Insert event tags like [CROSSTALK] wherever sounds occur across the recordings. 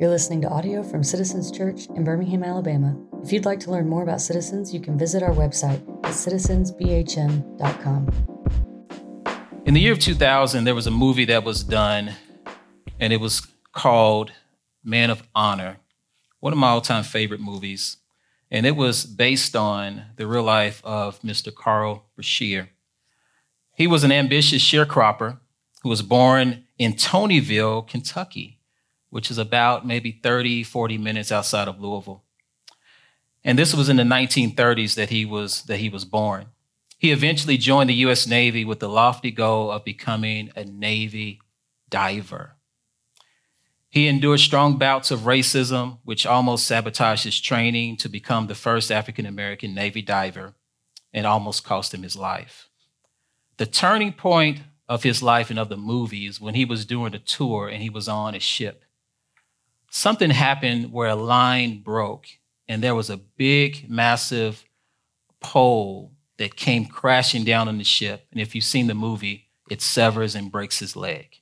You're listening to audio from Citizens Church in Birmingham, Alabama. If you'd like to learn more about Citizens, you can visit our website at citizensbhm.com. In the year of 2000, there was a movie that was done, and it was called Men of Honor, one of my all time favorite movies. And it was based on the real life of Mr. Carl Brashear. He was an ambitious sharecropper who was born in Tonieville, Kentucky which is about maybe 30, 40 minutes outside of Louisville. And this was in the 1930s that he was, that he was born. He eventually joined the US Navy with the lofty goal of becoming a Navy diver. He endured strong bouts of racism, which almost sabotaged his training to become the first African American Navy diver and almost cost him his life. The turning point of his life and of the movies when he was doing a tour and he was on a ship something happened where a line broke and there was a big, massive pole that came crashing down on the ship. And if you've seen the movie, it severs and breaks his leg.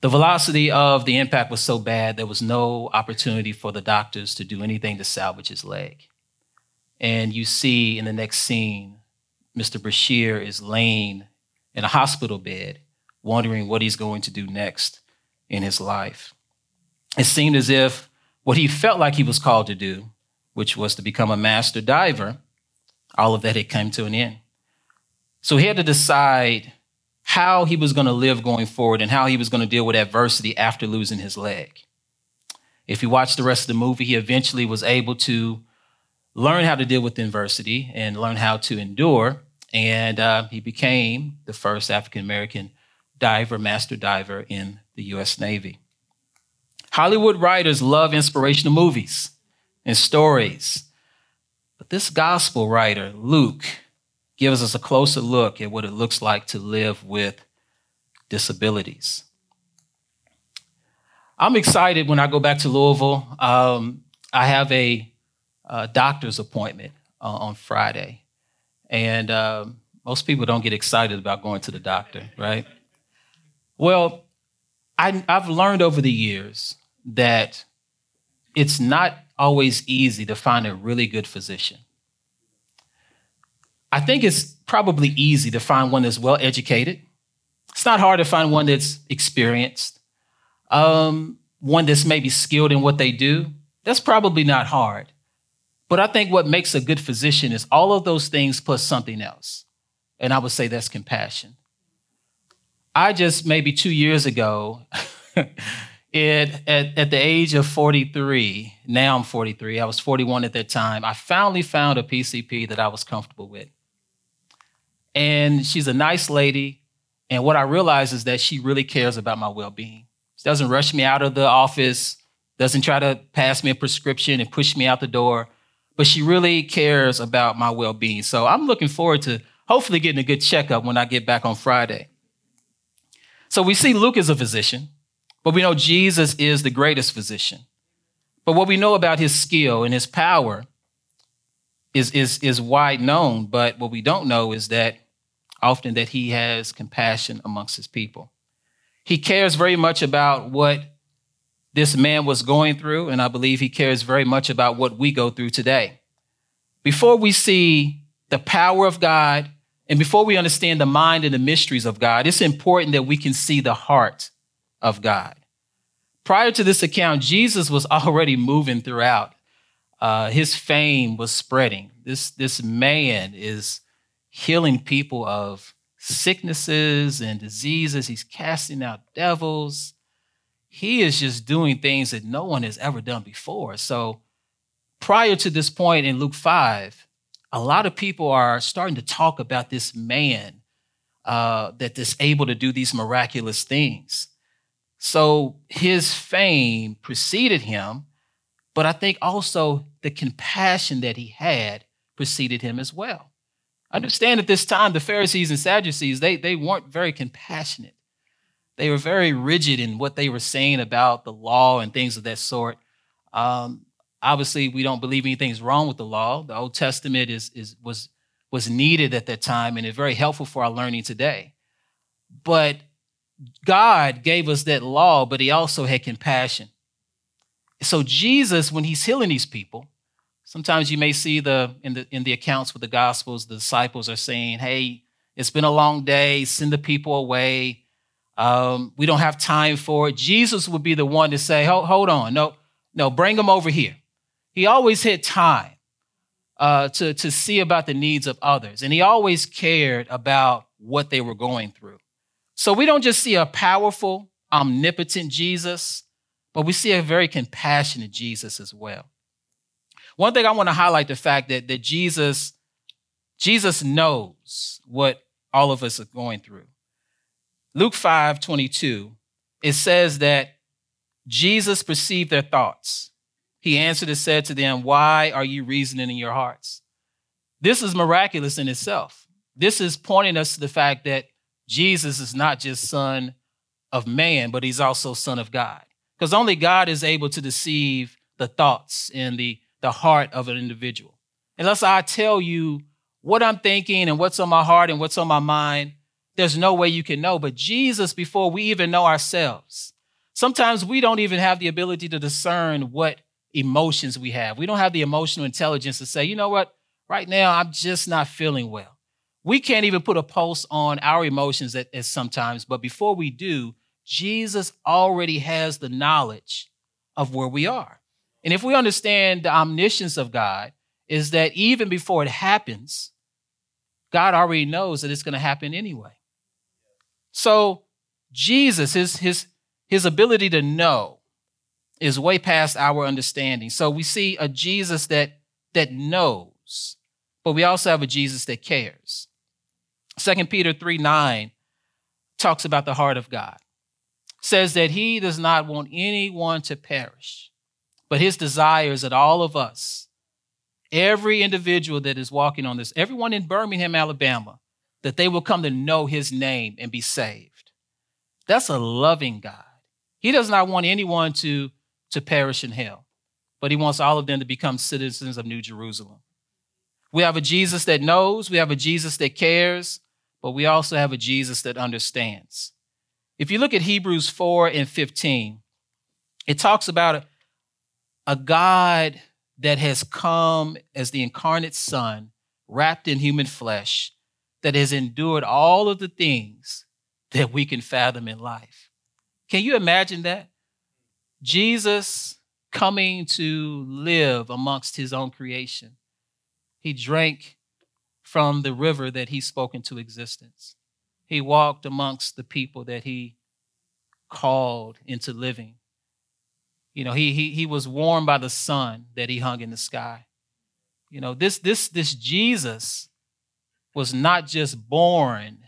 The velocity of the impact was so bad, there was no opportunity for the doctors to do anything to salvage his leg. And you see in the next scene, Mr. Brashear is laying in a hospital bed, wondering what he's going to do next in his life it seemed as if what he felt like he was called to do, which was to become a master diver, all of that had come to an end. So he had to decide how he was going to live going forward and how he was going to deal with adversity after losing his leg. If you watch the rest of the movie, he eventually was able to learn how to deal with adversity and learn how to endure. And uh, he became the first African American diver, master diver in the US Navy. Hollywood writers love inspirational movies and stories. But this gospel writer, Luke, gives us a closer look at what it looks like to live with disabilities. I'm excited when I go back to Louisville. Um, I have a, a doctor's appointment uh, on Friday. And um, most people don't get excited about going to the doctor, right? Well, I, I've learned over the years that it's not always easy to find a really good physician. I think it's probably easy to find one that's well educated. It's not hard to find one that's experienced, um, one that's maybe skilled in what they do. That's probably not hard. But I think what makes a good physician is all of those things plus something else. And I would say that's compassion. I just maybe two years ago [LAUGHS] it, at, at the age of 43, now I'm 43, I was 41 at that time, I finally found a PCP that I was comfortable with. And she's a nice lady. And what I realize is that she really cares about my well being. She doesn't rush me out of the office, doesn't try to pass me a prescription and push me out the door, but she really cares about my well being. So I'm looking forward to hopefully getting a good checkup when I get back on Friday. So we see Luke as a physician. But we know Jesus is the greatest physician. But what we know about his skill and his power is, is, is wide known. But what we don't know is that often that he has compassion amongst his people. He cares very much about what this man was going through, and I believe he cares very much about what we go through today. Before we see the power of God and before we understand the mind and the mysteries of God, it's important that we can see the heart of God. Prior to this account, Jesus was already moving throughout. Uh, his fame was spreading. This, this man is healing people of sicknesses and diseases. He's casting out devils. He is just doing things that no one has ever done before. So, prior to this point in Luke 5, a lot of people are starting to talk about this man uh, that is able to do these miraculous things. So his fame preceded him, but I think also the compassion that he had preceded him as well. Understand at this time, the Pharisees and Sadducees, they, they weren't very compassionate. They were very rigid in what they were saying about the law and things of that sort. Um, obviously, we don't believe anything's wrong with the law. The Old Testament is, is, was, was needed at that time and is very helpful for our learning today. But God gave us that law, but He also had compassion. So Jesus, when he's healing these people, sometimes you may see the in the in the accounts with the gospels, the disciples are saying, Hey, it's been a long day, send the people away. Um, we don't have time for it. Jesus would be the one to say, hold, hold on, no, no, bring them over here. He always had time uh, to, to see about the needs of others, and he always cared about what they were going through. So we don't just see a powerful, omnipotent Jesus, but we see a very compassionate Jesus as well. One thing I want to highlight the fact that, that Jesus, Jesus knows what all of us are going through. Luke 5 22, it says that Jesus perceived their thoughts. He answered and said to them, Why are you reasoning in your hearts? This is miraculous in itself. This is pointing us to the fact that Jesus is not just Son of man, but he's also Son of God. Because only God is able to deceive the thoughts and the, the heart of an individual. Unless I tell you what I'm thinking and what's on my heart and what's on my mind, there's no way you can know. But Jesus, before we even know ourselves, sometimes we don't even have the ability to discern what emotions we have. We don't have the emotional intelligence to say, you know what, right now I'm just not feeling well. We can't even put a pulse on our emotions at, at sometimes, but before we do, Jesus already has the knowledge of where we are. And if we understand the omniscience of God, is that even before it happens, God already knows that it's going to happen anyway. So Jesus, his, his, his ability to know is way past our understanding. So we see a Jesus that, that knows, but we also have a Jesus that cares. 2 Peter 3 9 talks about the heart of God, says that he does not want anyone to perish, but his desire is that all of us, every individual that is walking on this, everyone in Birmingham, Alabama, that they will come to know his name and be saved. That's a loving God. He does not want anyone to, to perish in hell, but he wants all of them to become citizens of New Jerusalem. We have a Jesus that knows, we have a Jesus that cares, but we also have a Jesus that understands. If you look at Hebrews 4 and 15, it talks about a, a God that has come as the incarnate Son, wrapped in human flesh, that has endured all of the things that we can fathom in life. Can you imagine that? Jesus coming to live amongst his own creation. He drank from the river that he spoke into existence. He walked amongst the people that he called into living. You know, he, he, he was warmed by the sun that he hung in the sky. You know, this, this, this Jesus was not just born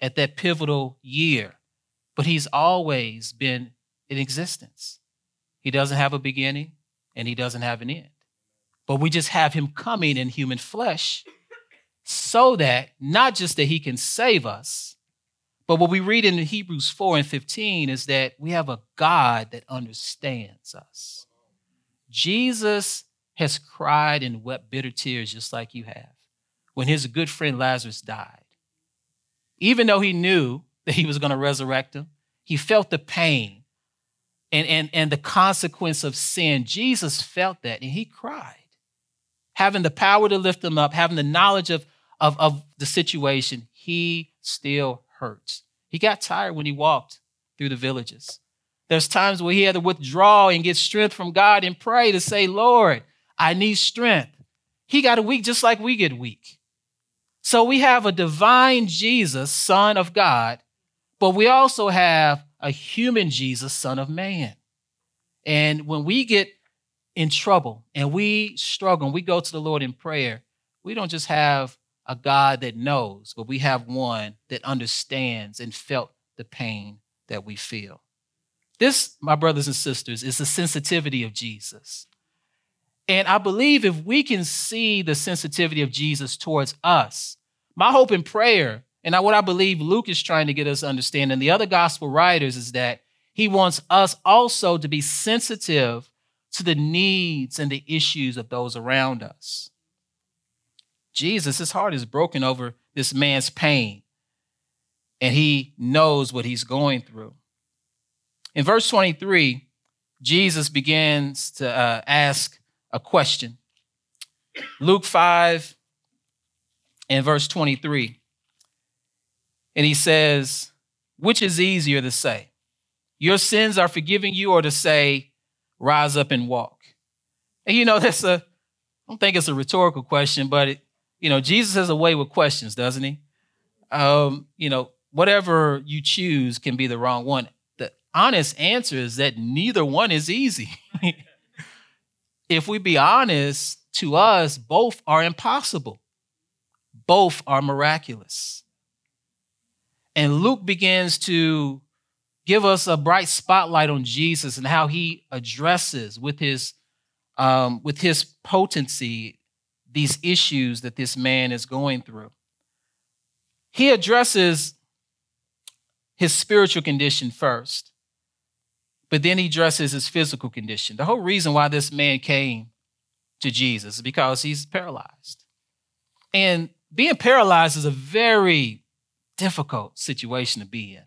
at that pivotal year, but he's always been in existence. He doesn't have a beginning and he doesn't have an end. But we just have him coming in human flesh so that not just that he can save us, but what we read in Hebrews 4 and 15 is that we have a God that understands us. Jesus has cried and wept bitter tears just like you have when his good friend Lazarus died. Even though he knew that he was going to resurrect him, he felt the pain and, and, and the consequence of sin. Jesus felt that and he cried. Having the power to lift him up, having the knowledge of, of, of the situation, he still hurts. He got tired when he walked through the villages. There's times where he had to withdraw and get strength from God and pray to say, Lord, I need strength. He got a weak just like we get weak. So we have a divine Jesus, Son of God, but we also have a human Jesus, Son of Man. And when we get in trouble and we struggle and we go to the Lord in prayer, we don't just have a God that knows, but we have one that understands and felt the pain that we feel. This, my brothers and sisters, is the sensitivity of Jesus. And I believe if we can see the sensitivity of Jesus towards us, my hope and prayer, and what I believe Luke is trying to get us to understand, and the other gospel writers, is that he wants us also to be sensitive to the needs and the issues of those around us. Jesus, his heart is broken over this man's pain, and he knows what he's going through. In verse 23, Jesus begins to uh, ask a question. Luke 5 and verse 23. And he says, Which is easier to say? Your sins are forgiven you, or to say, Rise up and walk? And you know, [LAUGHS] that's a, I don't think it's a rhetorical question, but it, you know, Jesus has a way with questions, doesn't he? Um, you know, whatever you choose can be the wrong one. The honest answer is that neither one is easy. [LAUGHS] if we be honest, to us, both are impossible. Both are miraculous. And Luke begins to give us a bright spotlight on Jesus and how he addresses with his um, with his potency these issues that this man is going through. He addresses his spiritual condition first, but then he addresses his physical condition. The whole reason why this man came to Jesus is because he's paralyzed. And being paralyzed is a very difficult situation to be in.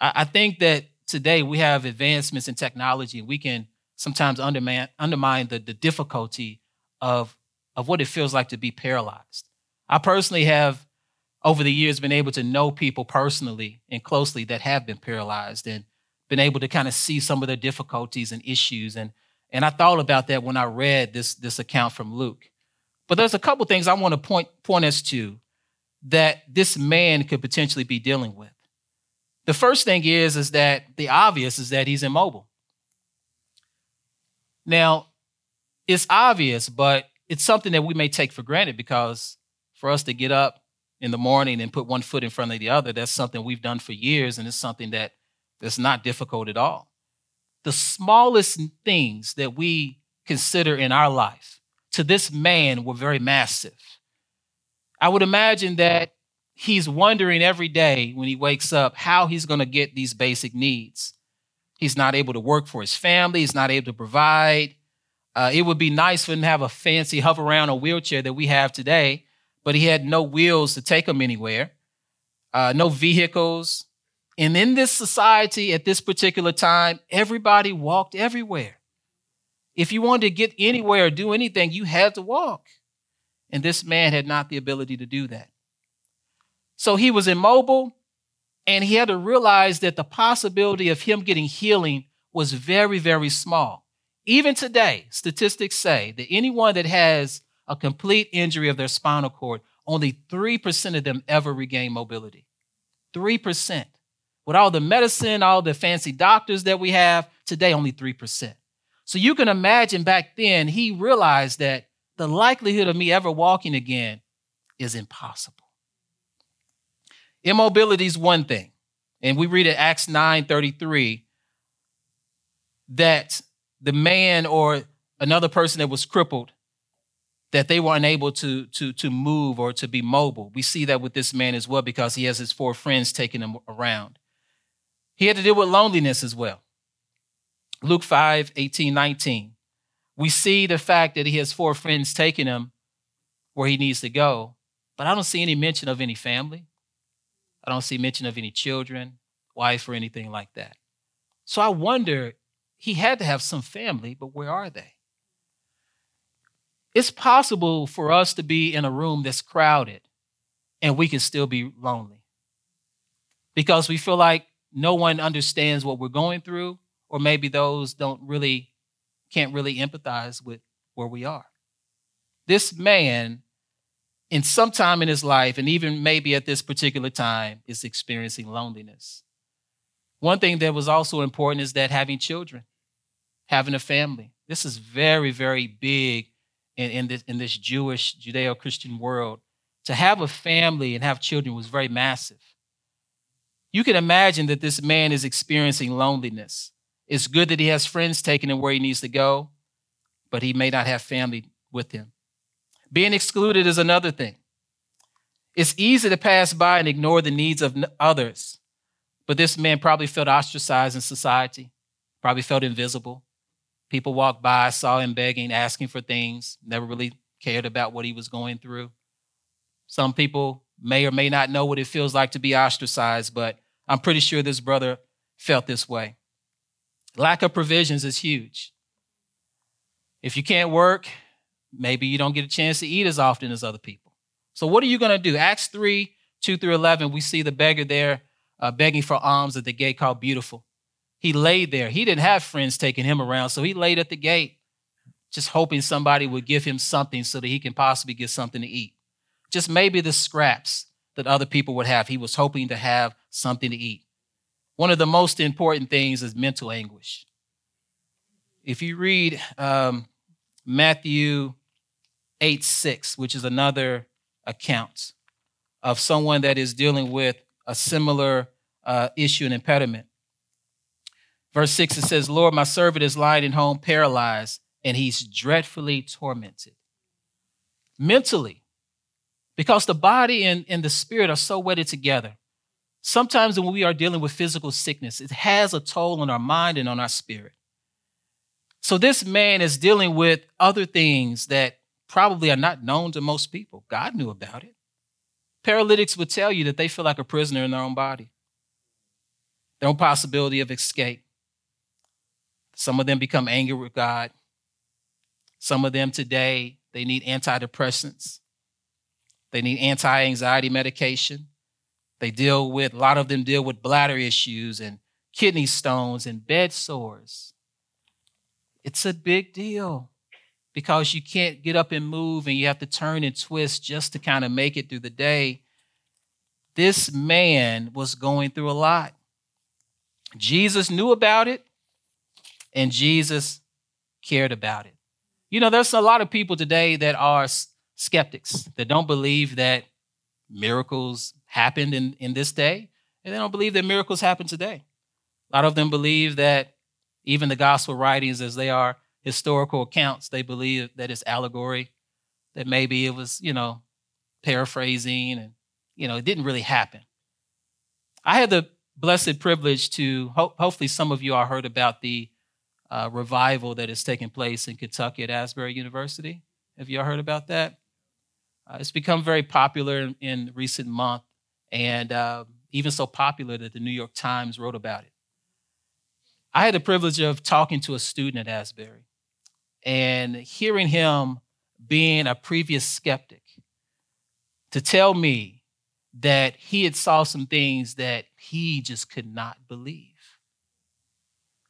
I, think that today we have advancements in technology and we can sometimes undermine, undermine the, the difficulty of, of what it feels like to be paralyzed. I personally have, over the years, been able to know people personally and closely that have been paralyzed and been able to kind of see some of their difficulties and issues. And, and I thought about that when I read this, this account from Luke. But there's a couple things I want to point, point us to that this man could potentially be dealing with. The first thing is, is that the obvious is that he's immobile. Now, it's obvious, but it's something that we may take for granted because for us to get up in the morning and put one foot in front of the other, that's something we've done for years, and it's something that that's not difficult at all. The smallest things that we consider in our life to this man were very massive. I would imagine that he's wondering every day when he wakes up how he's going to get these basic needs. He's not able to work for his family, he's not able to provide. Uh, it would be nice for him to have a fancy Hoveround a wheelchair that we have today, but he had no wheels to take him anywhere, uh, no vehicles. And in this society at this particular time, everybody walked everywhere. If you wanted to get anywhere or do anything, you had to walk. And this man had not the ability to do that. So he was immobile, and he had to realize that the possibility of him getting healing was very, very small. Even today, statistics say that anyone that has a complete injury of their spinal cord, only 3% of them ever regain mobility. 3%. With all the medicine, all the fancy doctors that we have, today only 3%. So you can imagine back then, he realized that the likelihood of me ever walking again is impossible. Immobility is one thing. And we read in Acts 9 33 that the man or another person that was crippled, that they were unable to, to, to move or to be mobile. We see that with this man as well because he has his four friends taking him around. He had to deal with loneliness as well. Luke 5 18, 19. We see the fact that he has four friends taking him where he needs to go, but I don't see any mention of any family. I don't see mention of any children, wife, or anything like that. So I wonder, he had to have some family, but where are they? It's possible for us to be in a room that's crowded and we can still be lonely because we feel like no one understands what we're going through, or maybe those don't really, can't really empathize with where we are. This man in some time in his life, and even maybe at this particular time, is experiencing loneliness. One thing that was also important is that having children, having a family. This is very, very big in, in this, in this Jewish, Judeo Christian world. To have a family and have children was very massive. You can imagine that this man is experiencing loneliness. It's good that he has friends taking him where he needs to go, but he may not have family with him. Being excluded is another thing. It's easy to pass by and ignore the needs of others, but this man probably felt ostracized in society, probably felt invisible. People walked by, saw him begging, asking for things, never really cared about what he was going through. Some people may or may not know what it feels like to be ostracized, but I'm pretty sure this brother felt this way. Lack of provisions is huge. If you can't work, maybe you don't get a chance to eat as often as other people. So, what are you going to do? Acts 3 2 through 11, we see the beggar there uh, begging for alms at the gate called Beautiful. He laid there. He didn't have friends taking him around, so he laid at the gate, just hoping somebody would give him something so that he can possibly get something to eat. Just maybe the scraps that other people would have. He was hoping to have something to eat. One of the most important things is mental anguish. If you read um, Matthew 8 6, which is another account of someone that is dealing with a similar uh, issue and impediment. Verse 6 it says, Lord, my servant is lying at home paralyzed, and he's dreadfully tormented. Mentally, because the body and, and the spirit are so wedded together. Sometimes when we are dealing with physical sickness, it has a toll on our mind and on our spirit. So this man is dealing with other things that probably are not known to most people. God knew about it. Paralytics would tell you that they feel like a prisoner in their own body, their own possibility of escape. Some of them become angry with God. Some of them today, they need antidepressants. They need anti anxiety medication. They deal with, a lot of them deal with bladder issues and kidney stones and bed sores. It's a big deal because you can't get up and move and you have to turn and twist just to kind of make it through the day. This man was going through a lot. Jesus knew about it and Jesus cared about it. You know, there's a lot of people today that are skeptics that don't believe that miracles happened in, in this day, and they don't believe that miracles happen today. A lot of them believe that even the gospel writings, as they are historical accounts, they believe that it's allegory, that maybe it was, you know, paraphrasing and, you know, it didn't really happen. I had the blessed privilege to, ho- hopefully, some of you all heard about the uh, revival that is taking place in Kentucky at Asbury University. Have you all heard about that? Uh, it's become very popular in, in recent months, and uh, even so popular that the New York Times wrote about it. I had the privilege of talking to a student at Asbury and hearing him being a previous skeptic to tell me that he had saw some things that he just could not believe.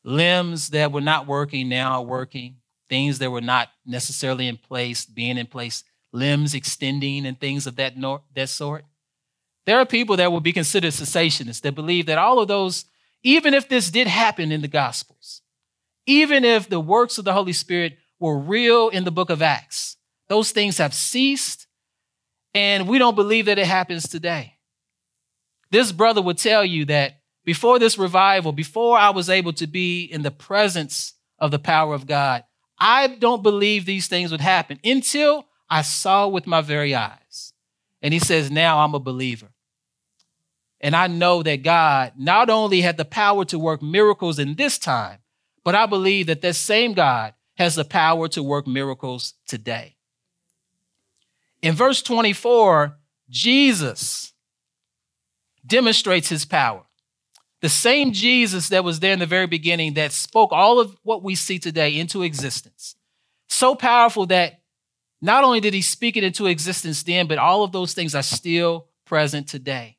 Limbs that were not working now are working, things that were not necessarily in place being in place, limbs extending and things of that, nor- that sort. There are people that will be considered cessationists that believe that all of those, even if this did happen in the Gospels, even if the works of the Holy Spirit were real in the book of Acts. Those things have ceased, and we don't believe that it happens today. This brother would tell you that before this revival, before I was able to be in the presence of the power of God, I don't believe these things would happen until I saw with my very eyes. And he says, Now I'm a believer. And I know that God not only had the power to work miracles in this time, but I believe that that same God has the power to work miracles today. In verse 24, Jesus demonstrates his power. The same Jesus that was there in the very beginning that spoke all of what we see today into existence. So powerful that not only did he speak it into existence then, but all of those things are still present today.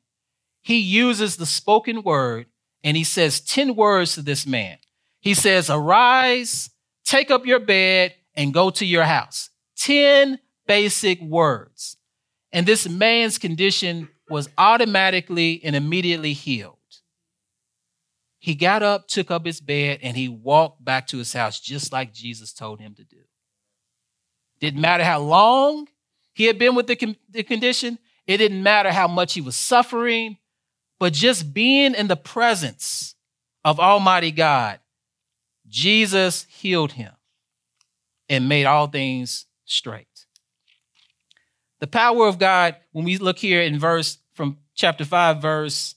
He uses the spoken word and he says 10 words to this man. He says, Arise, take up your bed, and go to your house. 10 basic words. And this man's condition was automatically and immediately healed. He got up, took up his bed, and he walked back to his house just like Jesus told him to do. Didn't matter how long he had been with the, con- the condition, it didn't matter how much he was suffering, but just being in the presence of Almighty God Jesus healed him and made all things straight. The power of God, when we look here in verse from chapter 5, verse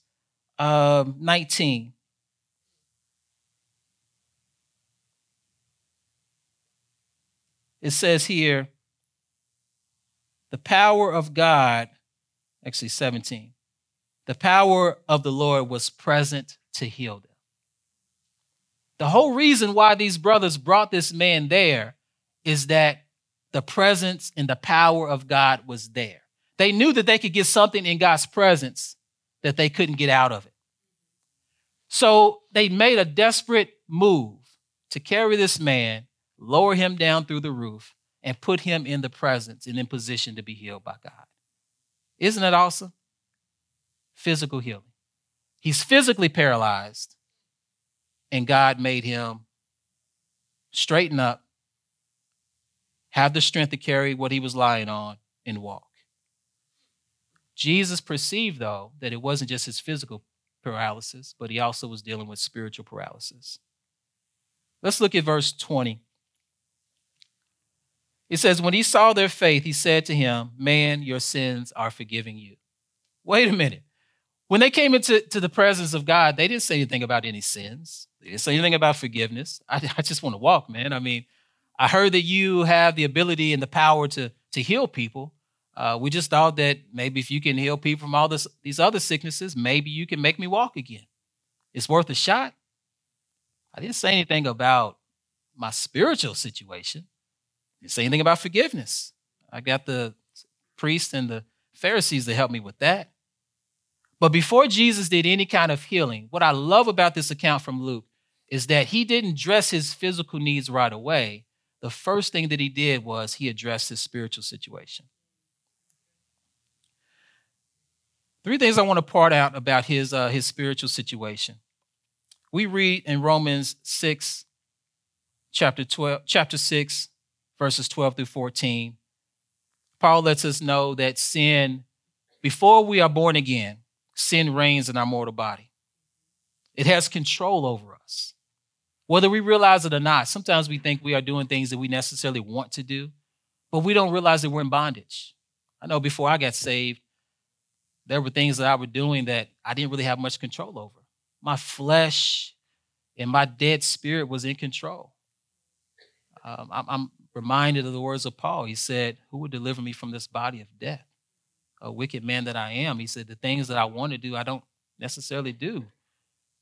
uh, 19. It says here, the power of God, actually 17, the power of the Lord was present to heal them. The whole reason why these brothers brought this man there is that the presence and the power of God was there. They knew that they could get something in God's presence that they couldn't get out of it. So they made a desperate move to carry this man, lower him down through the roof, and put him in the presence and in position to be healed by God. Isn't that awesome? Physical healing. He's physically paralyzed, and God made him straighten up, have the strength to carry what he was lying on, and walk. Jesus perceived, though, that it wasn't just his physical paralysis, but he also was dealing with spiritual paralysis. Let's look at verse 20. It says, When he saw their faith, he said to him, Man, your sins are forgiven you. Wait a minute. When they came into to the presence of God, they didn't say anything about any sins. They didn't say anything about forgiveness. I, [LAUGHS] I just want to walk, man. I mean, I heard that you have the ability and the power to, to heal people. Uh, we just thought that maybe if you can heal people from all this, these other sicknesses, maybe you can make me walk again. It's worth a shot. I didn't say anything about my spiritual situation. I didn't say anything about forgiveness. I got the priests and the Pharisees to help me with that. But before Jesus did any kind of healing, what I love about this account from Luke is that he didn't address his physical needs right away. The first thing that he did was he addressed his spiritual situation. Three things I want to part out about his, uh, his spiritual situation. We read in Romans 6, chapter 12, chapter 6, verses 12 through 14. Paul lets us know that sin, before we are born again, sin reigns in our mortal body. It has control over us. Whether we realize it or not, sometimes we think we are doing things that we necessarily want to do, but we don't realize that we're in bondage. I know before I got saved, there were things that I was doing that I didn't really have much control over. My flesh and my dead spirit was in control. Um, I'm, I'm reminded of the words of Paul. He said, Who would deliver me from this body of death? A wicked man that I am. He said, The things that I want to do, I don't necessarily do.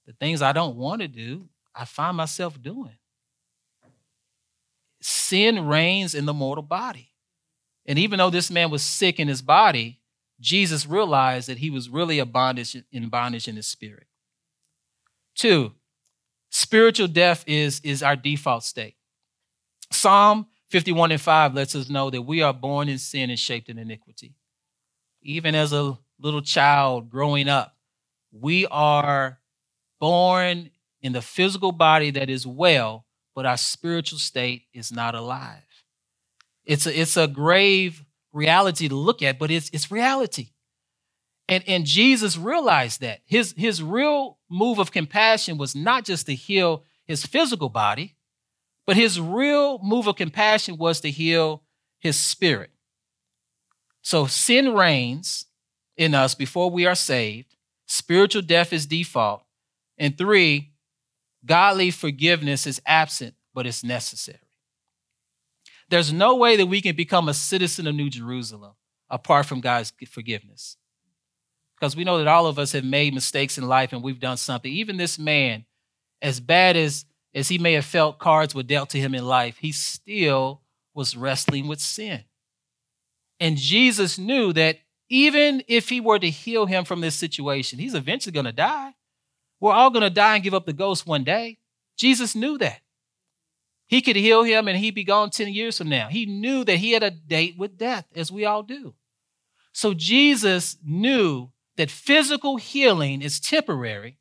The things I don't want to do, I find myself doing. Sin reigns in the mortal body. And even though this man was sick in his body, Jesus realized that he was really a bondage in bondage in his spirit. Two, spiritual death is, is our default state. Psalm 51 and 5 lets us know that we are born in sin and shaped in iniquity. Even as a little child growing up, we are born in the physical body that is well, but our spiritual state is not alive. It's a, it's a grave reality to look at, but it's, it's reality. And, and Jesus realized that. His, his real move of compassion was not just to heal his physical body, but his real move of compassion was to heal his spirit. So sin reigns in us before we are saved. Spiritual death is default. And three, godly forgiveness is absent, but it's necessary. There's no way that we can become a citizen of New Jerusalem apart from God's forgiveness. Because we know that all of us have made mistakes in life and we've done something. Even this man, as bad as, as he may have felt cards were dealt to him in life, he still was wrestling with sin. And Jesus knew that even if he were to heal him from this situation, he's eventually going to die. We're all going to die and give up the ghost one day. Jesus knew that. He could heal him and he'd be gone 10 years from now. He knew that he had a date with death, as we all do. So Jesus knew that physical healing is temporary,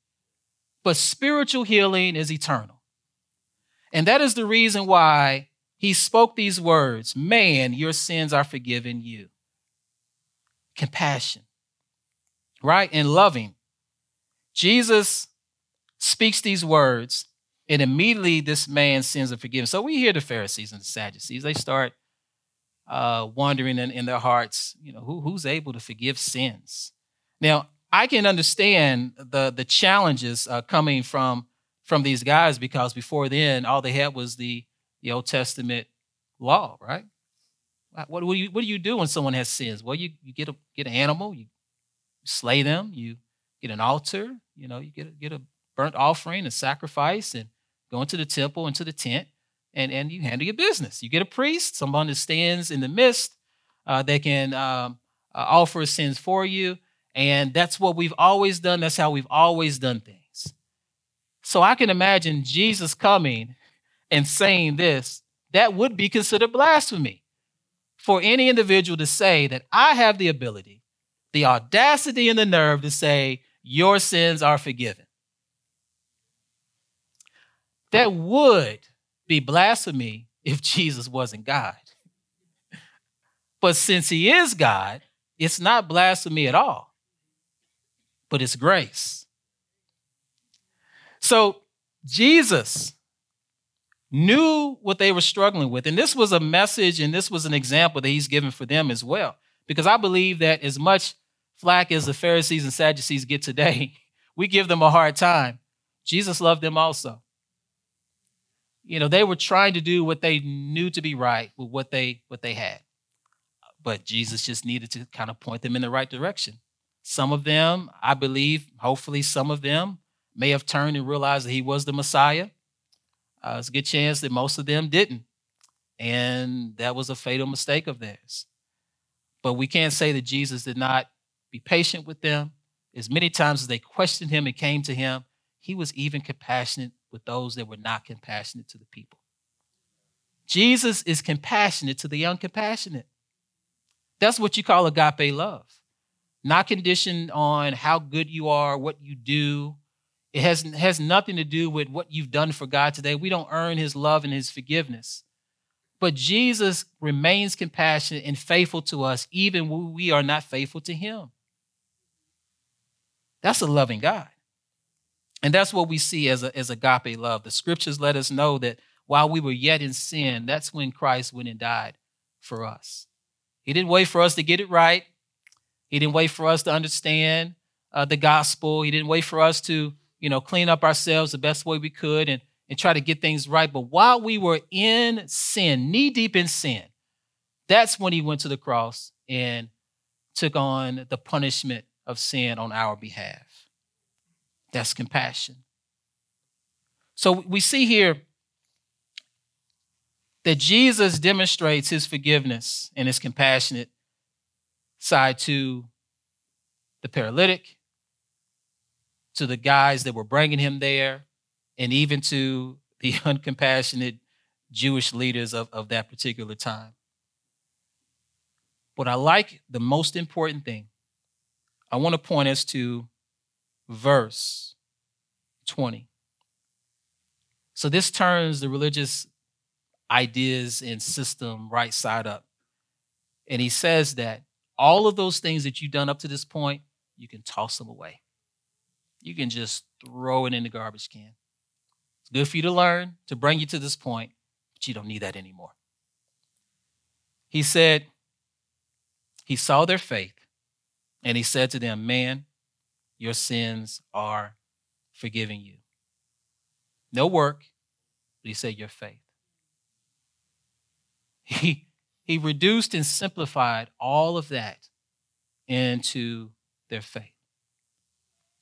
but spiritual healing is eternal. And that is the reason why he spoke these words Man, your sins are forgiven you. Compassion, right? And loving. Jesus speaks these words and immediately this man's sins are forgiven. So we hear the Pharisees and the Sadducees. They start uh, wondering in, in their hearts, you know, who, who's able to forgive sins? Now, I can understand the, the challenges uh, coming from, from these guys because before then, all they had was the, the Old Testament law, right? What, what, do you, what do you do when someone has sins? Well, you, you get, a, get an animal, you slay them, you get an altar, you know, you get a, get a burnt offering, a sacrifice, and go into the temple, into the tent, and, and you handle your business. You get a priest, someone that stands in the midst uh, that can um, uh, offer sins for you. And that's what we've always done. That's how we've always done things. So I can imagine Jesus coming and saying this. That would be considered blasphemy for any individual to say that I have the ability, the audacity, and the nerve to say, Your sins are forgiven. That would be blasphemy if [LAUGHS] Jesus wasn't God. But since he is God, it's not blasphemy at all, but it's grace. So Jesus knew what they were struggling with. And this was a message and this was an example that he's given for them as well. Because I believe that as much flack as the Pharisees and Sadducees get today, [LAUGHS] we give them a hard time. Jesus loved them also. You know, they were trying to do what they knew to be right with what they what they had. But Jesus just needed to kind of point them in the right direction. Some of them, I believe, hopefully, some of them may have turned and realized that he was the Messiah. Uh, it's a good chance that most of them didn't. And that was a fatal mistake of theirs. But we can't say that Jesus did not be patient with them. As many times as they questioned him and came to him, he was even compassionate with those that were not compassionate to the people. Jesus is compassionate to the uncompassionate. That's what you call agape love. Not conditioned on how good you are, what you do. It has, has nothing to do with what you've done for God today. We don't earn his love and his forgiveness. But Jesus remains compassionate and faithful to us, even when we are not faithful to him. That's a loving God. And that's what we see as, a, as agape love. The scriptures let us know that while we were yet in sin, that's when Christ went and died for us. He didn't wait for us to get it right. He didn't wait for us to understand uh, the gospel. He didn't wait for us to, you know, clean up ourselves the best way we could and, and try to get things right. But while we were in sin, knee deep in sin, that's when he went to the cross and took on the punishment of sin on our behalf. That's compassion. So we see here that Jesus demonstrates his forgiveness and his compassionate side to the paralytic, to the guys that were bringing him there, and even to the [LAUGHS] uncompassionate Jewish leaders of, of that particular time. But I like the most important thing. I want to point us to verse 20. So this turns the religious ideas and system right side up. And he says that all of those things that you've done up to this point, you can toss them away. You can just throw it in the garbage can. It's good for you to learn, to bring you to this point, but you don't need that anymore. He said, He saw their faith, and he said to them, Man, your sins are forgiven you. No work, but he said, Your faith. He, he reduced and simplified all of that into their faith.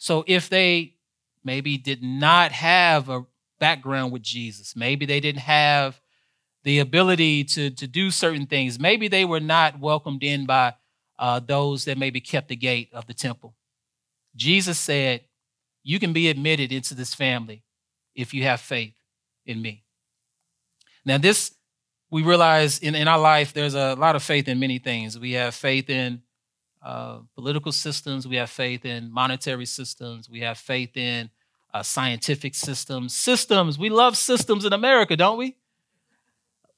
So if they maybe did not have a background with Jesus, maybe they didn't have the ability to, to do certain things, maybe they were not welcomed in by uh, those that maybe kept the gate of the temple. Jesus said, You can be admitted into this family if you have faith in me. Now, this we realize in, in our life there's a lot of faith in many things. We have faith in uh, political systems, we have faith in monetary systems, we have faith in uh, scientific systems. Systems, we love systems in America, don't we?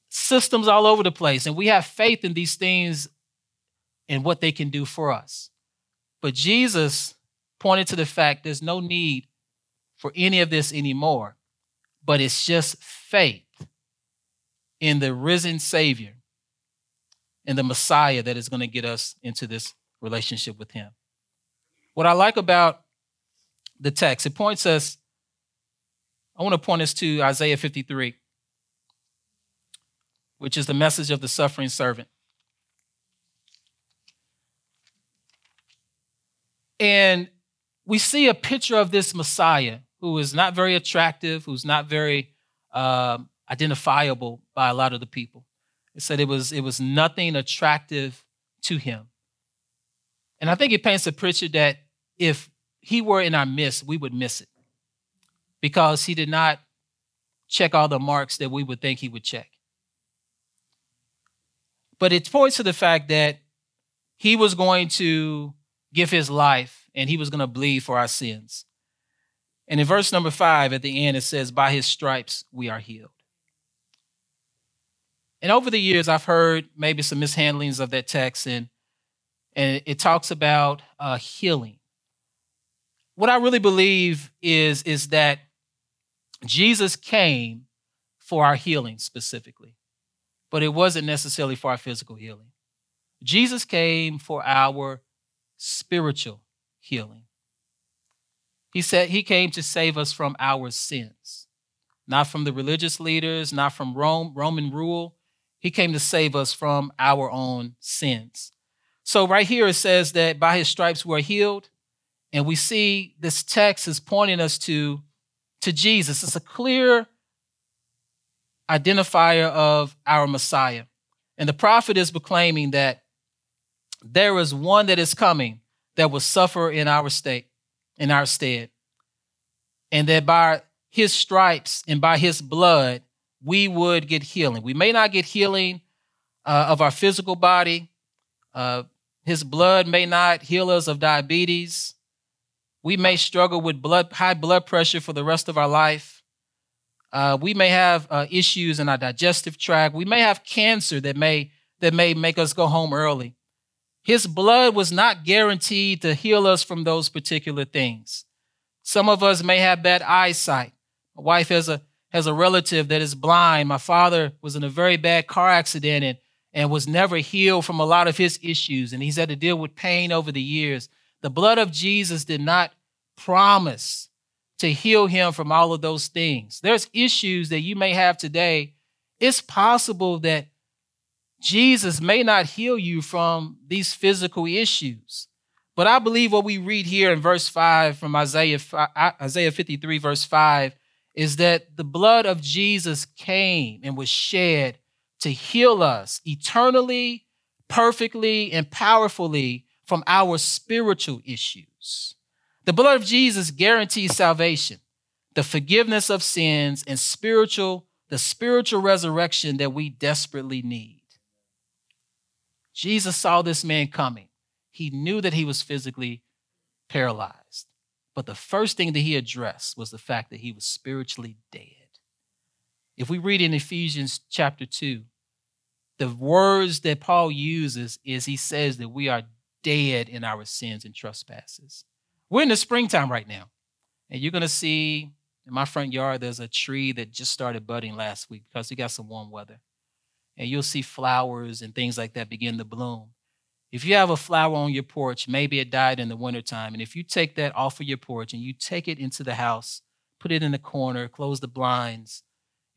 Systems all over the place. And we have faith in these things and what they can do for us. But Jesus pointed to the fact there's no need for any of this anymore, but it's just faith in the risen Savior and the Messiah that is going to get us into this relationship with Him. What I like about the text, it points us, I want to point us to Isaiah 53, which is the message of the suffering servant. And we see a picture of this Messiah who is not very attractive, who's not very um, identifiable by a lot of the people. It said it was, it was nothing attractive to him. And I think it paints a picture that if he were in our midst, we would miss it because he did not check all the marks that we would think he would check. But it points to the fact that he was going to give his life and he was going to bleed for our sins. And in verse number five, at the end, it says, By his stripes we are healed. And over the years, I've heard maybe some mishandlings of that text, and, and it talks about uh, healing. What I really believe is, is that Jesus came for our healing specifically, but it wasn't necessarily for our physical healing. Jesus came for our spiritual healing. He said he came to save us from our sins, not from the religious leaders, not from Rome, Roman rule. He came to save us from our own sins. So, right here it says that by his stripes we're healed. And we see this text is pointing us to, to Jesus. It's a clear identifier of our Messiah. And the prophet is proclaiming that there is one that is coming that will suffer in our state, in our stead. And that by his stripes and by his blood, we would get healing. We may not get healing uh, of our physical body. Uh, his blood may not heal us of diabetes. We may struggle with blood, high blood pressure for the rest of our life. Uh, we may have uh, issues in our digestive tract. We may have cancer that may that may make us go home early. His blood was not guaranteed to heal us from those particular things. Some of us may have bad eyesight. My wife has a has a relative that is blind. My father was in a very bad car accident and, and was never healed from a lot of his issues, and he's had to deal with pain over the years. The blood of Jesus did not promise to heal him from all of those things. There's issues that you may have today. It's possible that Jesus may not heal you from these physical issues. But I believe what we read here in verse 5 from Isaiah, Isaiah 53, verse 5, is that the blood of Jesus came and was shed to heal us eternally, perfectly, and powerfully from our spiritual issues. The blood of Jesus guarantees salvation, the forgiveness of sins, and spiritual, the spiritual resurrection that we desperately need. Jesus saw this man coming. He knew that he was physically paralyzed. But the first thing that he addressed was the fact that he was spiritually dead. If we read in Ephesians chapter 2, the words that Paul uses is he says that we are dead in our sins and trespasses. We're in the springtime right now, and you're going to see in my front yard there's a tree that just started budding last week because we got some warm weather and you'll see flowers and things like that begin to bloom. If you have a flower on your porch, maybe it died in the wintertime, and if you take that off of your porch and you take it into the house, put it in the corner, close the blinds,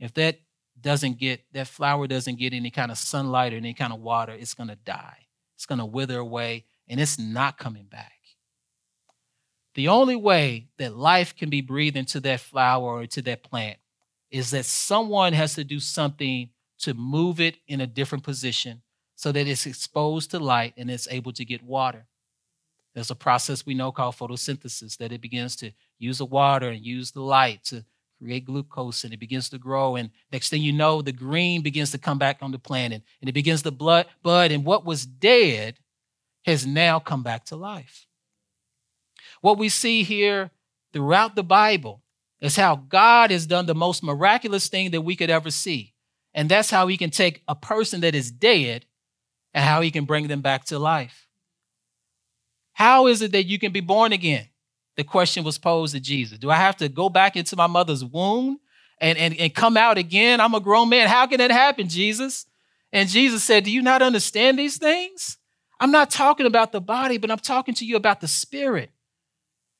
if that doesn't get, that flower doesn't get any kind of sunlight or any kind of water, it's going to die. It's going to wither away, and it's not coming back. The only way that life can be breathed into that flower or into that plant is that someone has to do something to move it in a different position so that it's exposed to light and it's able to get water. There's a process we know called photosynthesis that it begins to use the water and use the light to create glucose and it begins to grow. And next thing you know, the green begins to come back on the planet and it begins to blood, bud, and what was dead has now come back to life. What we see here throughout the Bible is how God has done the most miraculous thing that we could ever see. And that's how he can take a person that is dead and how he can bring them back to life. How is it that you can be born again? The question was posed to Jesus. Do I have to go back into my mother's womb and, and, and come out again? I'm a grown man. How can that happen, Jesus? And Jesus said, Do you not understand these things? I'm not talking about the body, but I'm talking to you about the spirit.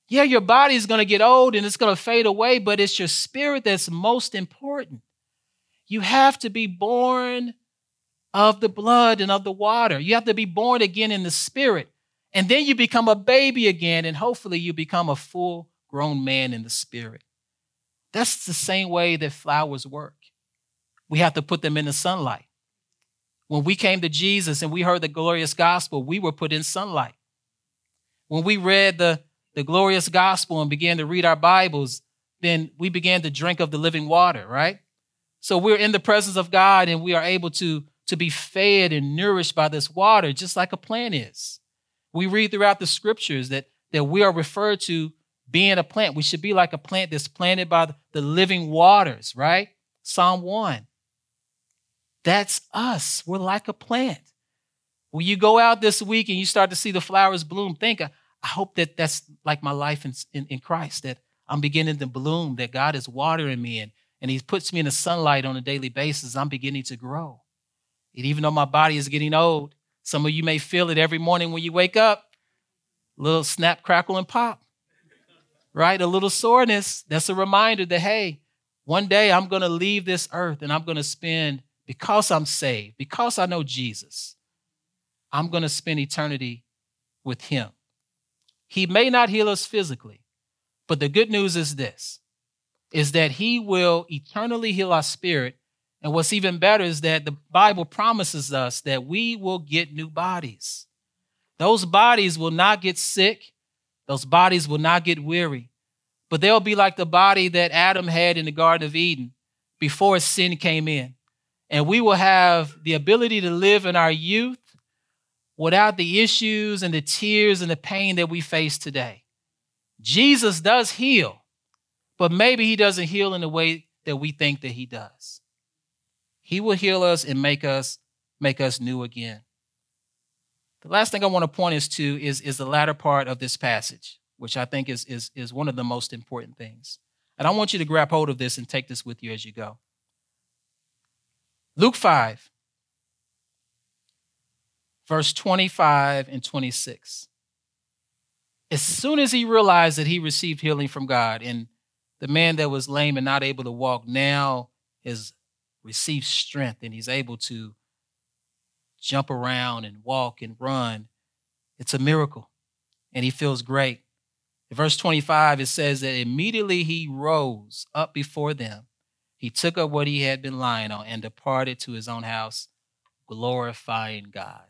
Yeah, your body is going to get old and it's going to fade away, but it's your spirit that's most important. You have to be born of the blood and of the water. You have to be born again in the spirit. And then you become a baby again, and hopefully you become a full grown man in the spirit. That's the same way that flowers work. We have to put them in the sunlight. When we came to Jesus and we heard the glorious gospel, we were put in sunlight. When we read the, the glorious gospel and began to read our Bibles, then we began to drink of the living water, right? So we're in the presence of God and we are able to, to be fed and nourished by this water, just like a plant is. We read throughout the scriptures that, that we are referred to being a plant. We should be like a plant that's planted by the living waters, right? Psalm 1. That's us. We're like a plant. When you go out this week and you start to see the flowers bloom, think, I hope that that's like my life in, in, in Christ, that I'm beginning to bloom, that God is watering me and, and He puts me in the sunlight on a daily basis. I'm beginning to grow. And even though my body is getting old, some of you may feel it every morning when you wake up. Little snap, crackle, and pop, right? A little soreness. That's a reminder that, hey, one day I'm going to leave this earth and I'm going to spend because I'm saved, because I know Jesus, I'm going to spend eternity with Him. He may not heal us physically, but the good news is this is that He will eternally heal our spirit. And what's even better is that the Bible promises us that we will get new bodies. Those bodies will not get sick, those bodies will not get weary, but they'll be like the body that Adam had in the Garden of Eden before sin came in and we will have the ability to live in our youth without the issues and the tears and the pain that we face today. Jesus does heal, but maybe he doesn't heal in the way that we think that he does. He will heal us and make us make us new again. The last thing I want to point us to is, is the latter part of this passage, which I think is, is, is one of the most important things. And I want you to grab hold of this and take this with you as you go. Luke 5, verse 25 and 26. As soon as he realized that he received healing from God, and the man that was lame and not able to walk now has received strength and he's able to jump around and walk and run, it's a miracle. And he feels great. In verse 25, it says that immediately he rose up before them he took up what he had been lying on and departed to his own house, glorifying God.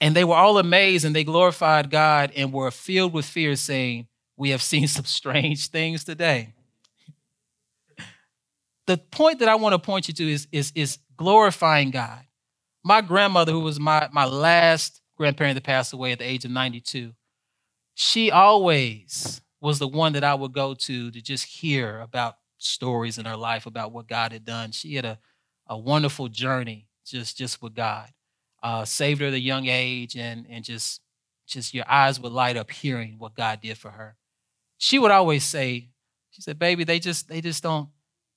And they were all amazed and they glorified God and were filled with fear, saying, We have seen some [LAUGHS] strange things today. The point that I want to point you to is, is, is glorifying God. My grandmother, who was my, my last grandparent that passed away at the age of 92, she always was the one that I would go to to just hear about stories in her life about what God had done. She had a, a wonderful journey just, just with God. Uh, saved her at a young age and, and just, just your eyes would light up hearing what God did for her. She would always say, she said, baby, they just, they just don't,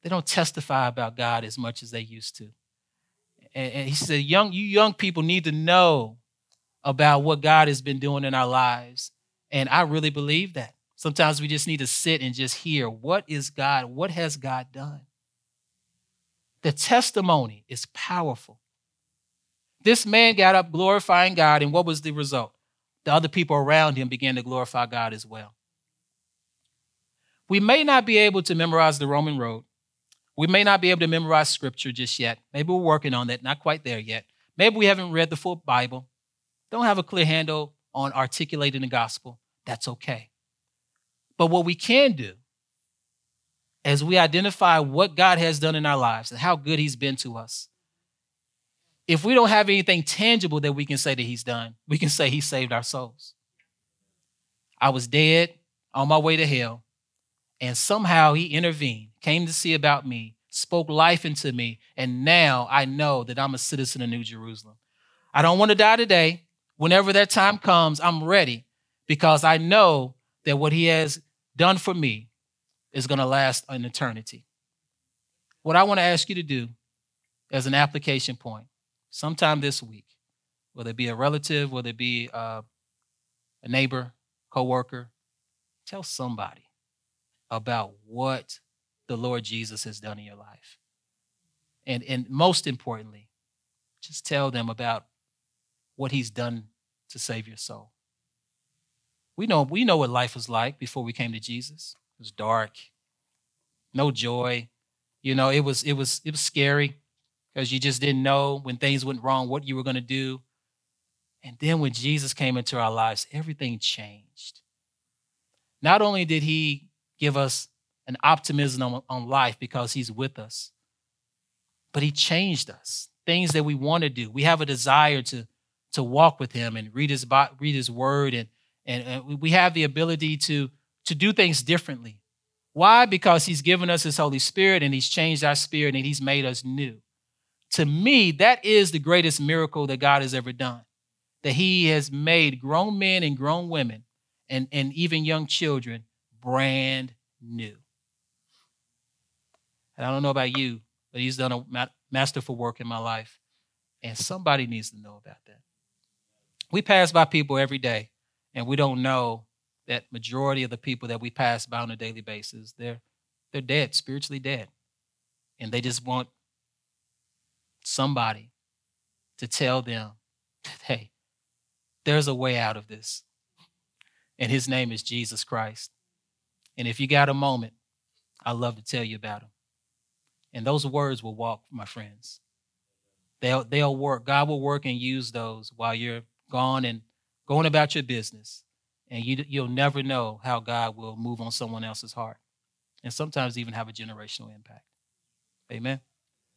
they don't testify about God as much as they used to. And, and he said, young, you young people need to know about what God has been doing in our lives. And I really believe that. Sometimes we just need to sit and just hear what is God, what has God done? The testimony is powerful. This man got up glorifying God, and what was the result? The other people around him began to glorify God as well. We may not be able to memorize the Roman road. We may not be able to memorize scripture just yet. Maybe we're working on that, not quite there yet. Maybe we haven't read the full Bible, don't have a clear handle on articulating the gospel. That's okay. But what we can do as we identify what God has done in our lives and how good He's been to us, if we don't have anything tangible that we can say that He's done, we can say He saved our souls. I was dead on my way to hell, and somehow He intervened, came to see about me, spoke life into me, and now I know that I'm a citizen of New Jerusalem. I don't want to die today. Whenever that time comes, I'm ready because I know that what He has done for me is going to last an eternity. What I want to ask you to do as an application point, sometime this week, whether it be a relative, whether it be uh, a neighbor, coworker, tell somebody about what the Lord Jesus has done in your life. And, and most importantly, just tell them about what he's done to save your soul. We know, we know what life was like before we came to Jesus. It was dark, no joy. You know, it was it was it was scary because you just didn't know when things went wrong what you were going to do. And then when Jesus came into our lives, everything changed. Not only did he give us an optimism on, on life because he's with us, but he changed us. Things that we want to do. We have a desire to, to walk with him and read his, read his word, and, and, and we have the ability to, to do things differently. Why? Because he's given us his Holy Spirit and he's changed our spirit and he's made us new. To me, that is the greatest miracle that God has ever done. That he has made grown men and grown women and, and even young children brand new. And I don't know about you, but he's done a masterful work in my life. And somebody needs to know about that. We pass by people every day, and we don't know that majority of the people that we pass by on a daily basis, they're they're dead, spiritually dead. And they just want somebody to tell them hey, there's a way out of this. And his name is Jesus Christ. And if you got a moment, I'd love to tell you about them. And those words will walk, my friends. They'll, they'll work. God will work and use those while you're gone and going about your business. And you, you'll never know how God will move on someone else's heart and sometimes even have a generational impact. Amen.